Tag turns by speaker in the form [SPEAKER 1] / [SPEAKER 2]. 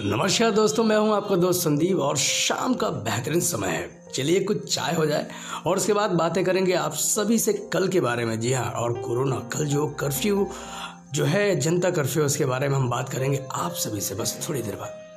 [SPEAKER 1] नमस्कार दोस्तों, मैं हूँ आपका दोस्त संदीप और शाम का बेहतरीन समय है। चलिए कुछ चाय हो जाए और उसके बाद बातें करेंगे आप सभी से कल के बारे में। जी हाँ और कोरोना, कल जो कर्फ्यू जो है, जनता कर्फ्यू उसके बारे में हम बात करेंगे आप सभी से। बस थोड़ी देर बाद।